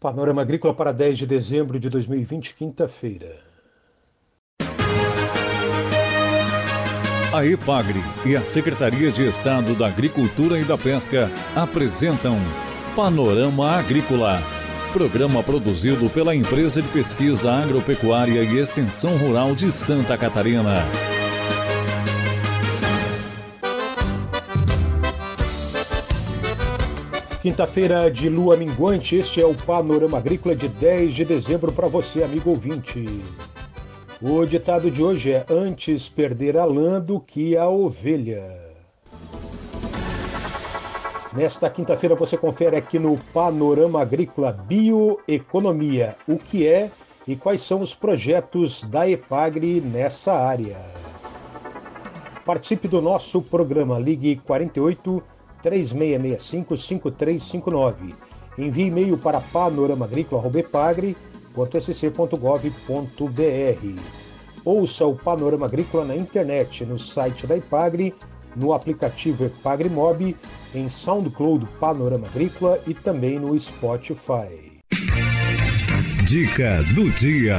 Panorama Agrícola para 10 de dezembro de 2020, quinta-feira. A EPAGRE e a Secretaria de Estado da Agricultura e da Pesca apresentam Panorama Agrícola, programa produzido pela Empresa de Pesquisa Agropecuária e Extensão Rural de Santa Catarina. Quinta-feira de lua minguante, este é o Panorama Agrícola de 10 de dezembro para você, amigo ouvinte. O ditado de hoje é: Antes perder a lã do que a ovelha. Nesta quinta-feira você confere aqui no Panorama Agrícola Bioeconomia, o que é e quais são os projetos da EPAGRE nessa área. Participe do nosso programa, ligue 48 3665 5359. Envie e-mail para panoramaagrícola.epagre.sc.gov.br. Ouça o Panorama Agrícola na internet, no site da Ipagre, no aplicativo Epagre Mob, em SoundCloud Panorama Agrícola e também no Spotify. Dica do dia.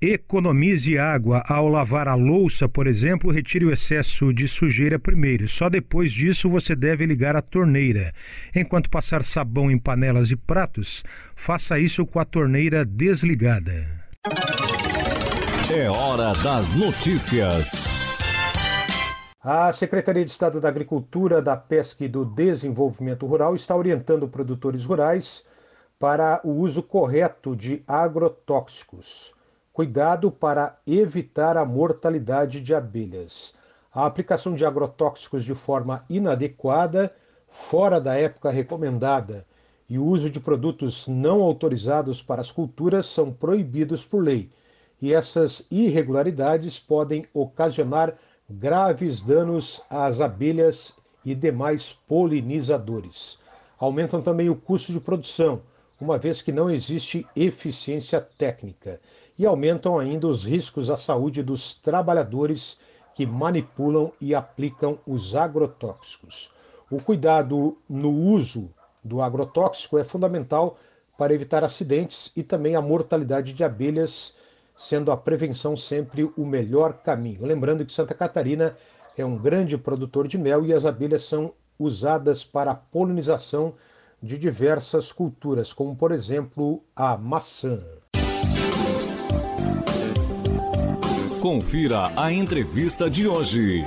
Economize água ao lavar a louça, por exemplo, retire o excesso de sujeira primeiro. Só depois disso você deve ligar a torneira. Enquanto passar sabão em panelas e pratos, faça isso com a torneira desligada. É hora das notícias. A Secretaria de Estado da Agricultura, da Pesca e do Desenvolvimento Rural está orientando produtores rurais para o uso correto de agrotóxicos. Cuidado para evitar a mortalidade de abelhas. A aplicação de agrotóxicos de forma inadequada, fora da época recomendada, e o uso de produtos não autorizados para as culturas são proibidos por lei, e essas irregularidades podem ocasionar graves danos às abelhas e demais polinizadores. Aumentam também o custo de produção, uma vez que não existe eficiência técnica e aumentam ainda os riscos à saúde dos trabalhadores que manipulam e aplicam os agrotóxicos. O cuidado no uso do agrotóxico é fundamental para evitar acidentes e também a mortalidade de abelhas, sendo a prevenção sempre o melhor caminho. Lembrando que Santa Catarina é um grande produtor de mel e as abelhas são usadas para a polinização de diversas culturas, como por exemplo a maçã. Confira a entrevista de hoje.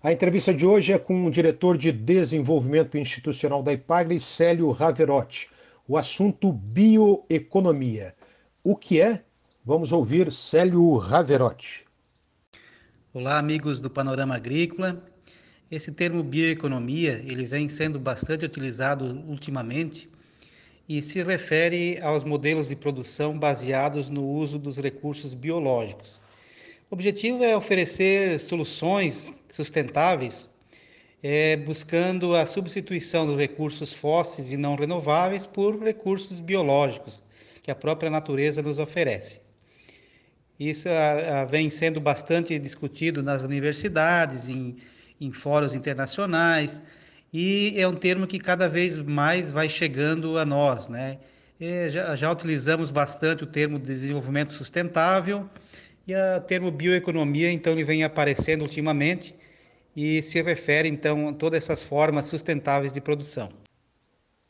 A entrevista de hoje é com o diretor de Desenvolvimento Institucional da IPAGRE, Célio Raverotti. O assunto bioeconomia. O que é? Vamos ouvir Célio Raverotti. Olá, amigos do Panorama Agrícola. Esse termo bioeconomia, ele vem sendo bastante utilizado ultimamente e se refere aos modelos de produção baseados no uso dos recursos biológicos. O objetivo é oferecer soluções sustentáveis, é, buscando a substituição dos recursos fósseis e não renováveis por recursos biológicos que a própria natureza nos oferece. Isso a, a, vem sendo bastante discutido nas universidades, em, em fóruns internacionais, e é um termo que cada vez mais vai chegando a nós, né? Já, já, utilizamos bastante o termo desenvolvimento sustentável e o termo bioeconomia, então, ele vem aparecendo ultimamente e se refere, então, a todas essas formas sustentáveis de produção.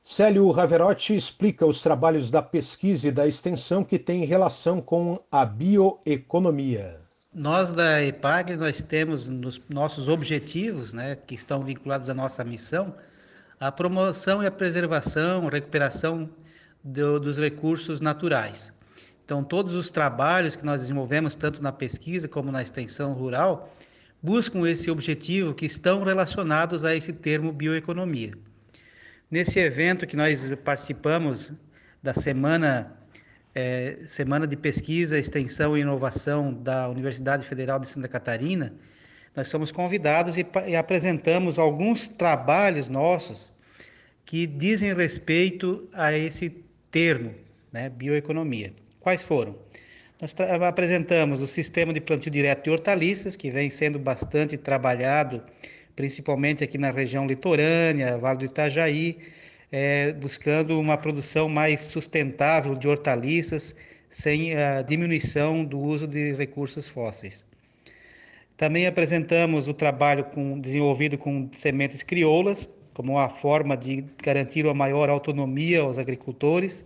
Célio Raverotti explica os trabalhos da pesquisa e da extensão que têm relação com a bioeconomia. Nós da EPAG, nós temos nos nossos objetivos, né, que estão vinculados à nossa missão, a promoção e a preservação, recuperação do, dos recursos naturais. Então, todos os trabalhos que nós desenvolvemos, tanto na pesquisa como na extensão rural, buscam esse objetivo que estão relacionados a esse termo bioeconomia. Nesse evento que nós participamos da Semana é, Semana de Pesquisa, Extensão e Inovação da Universidade Federal de Santa Catarina, nós somos convidados e, e apresentamos alguns trabalhos nossos que dizem respeito a esse termo, né, bioeconomia. Quais foram? Nós apresentamos o sistema de plantio direto de hortaliças, que vem sendo bastante trabalhado, principalmente aqui na região litorânea, Vale do Itajaí, é, buscando uma produção mais sustentável de hortaliças, sem a diminuição do uso de recursos fósseis. Também apresentamos o trabalho com, desenvolvido com sementes crioulas, como uma forma de garantir uma maior autonomia aos agricultores.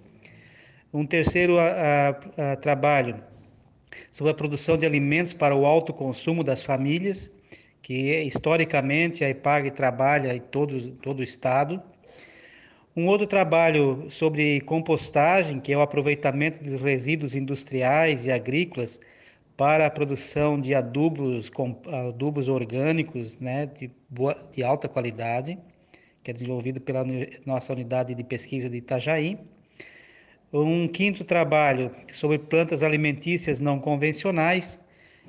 Um terceiro a, a, a trabalho sobre a produção de alimentos para o alto consumo das famílias, que historicamente a IPAG trabalha em todo, todo o estado. Um outro trabalho sobre compostagem, que é o aproveitamento dos resíduos industriais e agrícolas para a produção de adubos, adubos orgânicos né, de, boa, de alta qualidade, que é desenvolvido pela nossa unidade de pesquisa de Itajaí. Um quinto trabalho sobre plantas alimentícias não convencionais,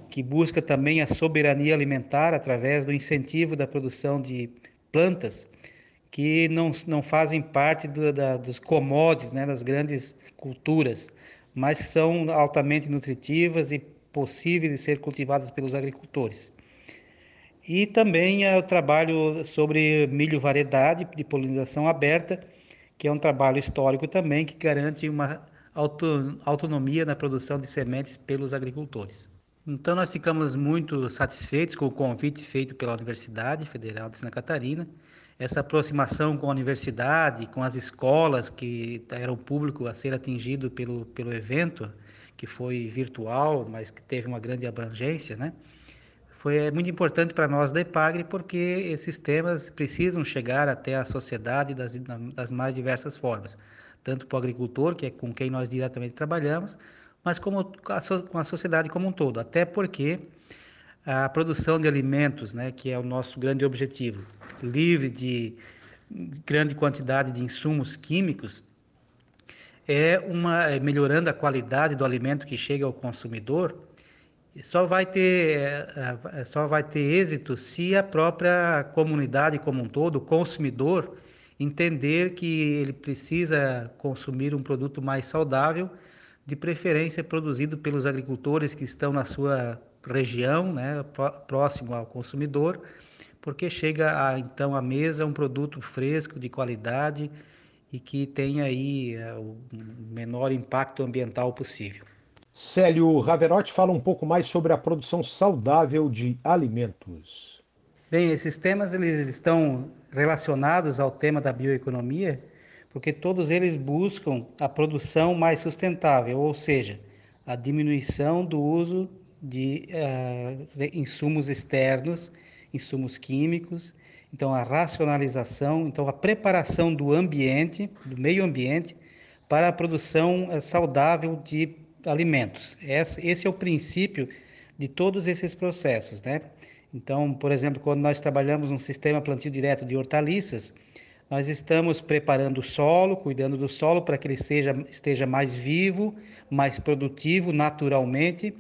que busca também a soberania alimentar através do incentivo da produção de plantas que não, não fazem parte do, da, dos commodities, né, das grandes culturas, mas são altamente nutritivas e possíveis de ser cultivadas pelos agricultores. E também é o trabalho sobre milho variedade de polinização aberta, que é um trabalho histórico também que garante uma autonomia na produção de sementes pelos agricultores. Então nós ficamos muito satisfeitos com o convite feito pela Universidade Federal de Santa Catarina, essa aproximação com a universidade, com as escolas que eram público a ser atingido pelo, pelo evento, que foi virtual, mas que teve uma grande abrangência, né? Foi é muito importante para nós da EPAGRE porque esses temas precisam chegar até a sociedade das, das mais diversas formas, tanto para o agricultor, que é com quem nós diretamente trabalhamos, mas como com a sociedade como um todo, até porque a produção de alimentos, né, que é o nosso grande objetivo, livre de grande quantidade de insumos químicos, é uma é melhorando a qualidade do alimento que chega ao consumidor, só vai ter é, é, só vai ter êxito se a própria comunidade como um todo, o consumidor, entender que ele precisa consumir um produto mais saudável, de preferência produzido pelos agricultores que estão na sua região, né, próximo ao consumidor, porque chega a, então à mesa um produto fresco, de qualidade e que tenha aí é, o menor impacto ambiental possível. Célio Raverotti fala um pouco mais sobre a produção saudável de alimentos. Bem, esses temas eles estão relacionados ao tema da bioeconomia, porque todos eles buscam a produção mais sustentável, ou seja, a diminuição do uso de uh, insumos externos, insumos químicos, então a racionalização, então a preparação do ambiente, do meio ambiente, para a produção uh, saudável de alimentos. Esse, é o princípio de todos esses processos, né? Então, por exemplo, quando nós trabalhamos um sistema plantio direto de hortaliças, nós estamos preparando o solo, cuidando do solo para que ele seja, esteja mais vivo, mais produtivo naturalmente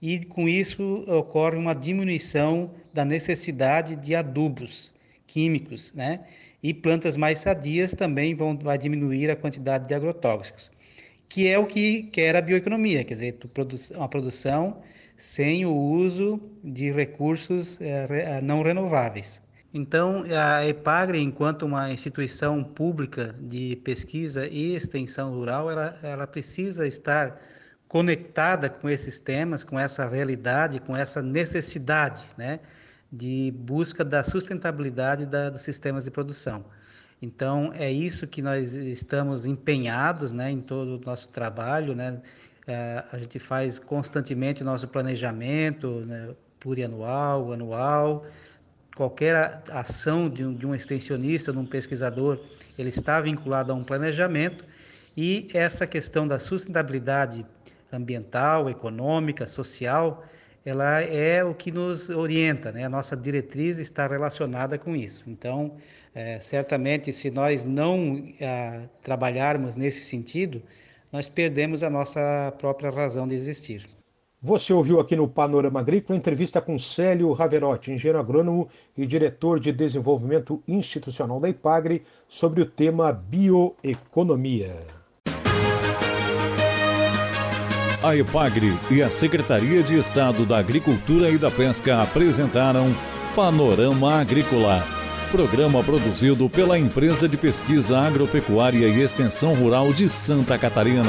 e com isso ocorre uma diminuição da necessidade de adubos químicos, né? E plantas mais sadias também vão vai diminuir a quantidade de agrotóxicos, que é o que quer a bioeconomia, quer dizer, uma produção sem o uso de recursos é, não renováveis. Então, a EPAGRE, enquanto uma instituição pública de pesquisa e extensão rural, ela, ela precisa estar conectada com esses temas, com essa realidade, com essa necessidade né, de busca da sustentabilidade da, dos sistemas de produção. Então, é isso que nós estamos empenhados né, em todo o nosso trabalho. Né? É, a gente faz constantemente o nosso planejamento né, plurianual, anual. Qualquer ação de um, de um extensionista, de um pesquisador, ele está vinculado a um planejamento e essa questão da sustentabilidade ambiental, econômica, social, ela é o que nos orienta, né? A nossa diretriz está relacionada com isso. Então, é, certamente, se nós não é, trabalharmos nesse sentido, nós perdemos a nossa própria razão de existir. Você ouviu aqui no Panorama Agrícola entrevista com Célio Raverotti, engenheiro agrônomo e diretor de desenvolvimento institucional da IPAGRE, sobre o tema bioeconomia. A EPAGRE e a Secretaria de Estado da Agricultura e da Pesca apresentaram Panorama Agrícola Programa produzido pela Empresa de Pesquisa Agropecuária e Extensão Rural de Santa Catarina.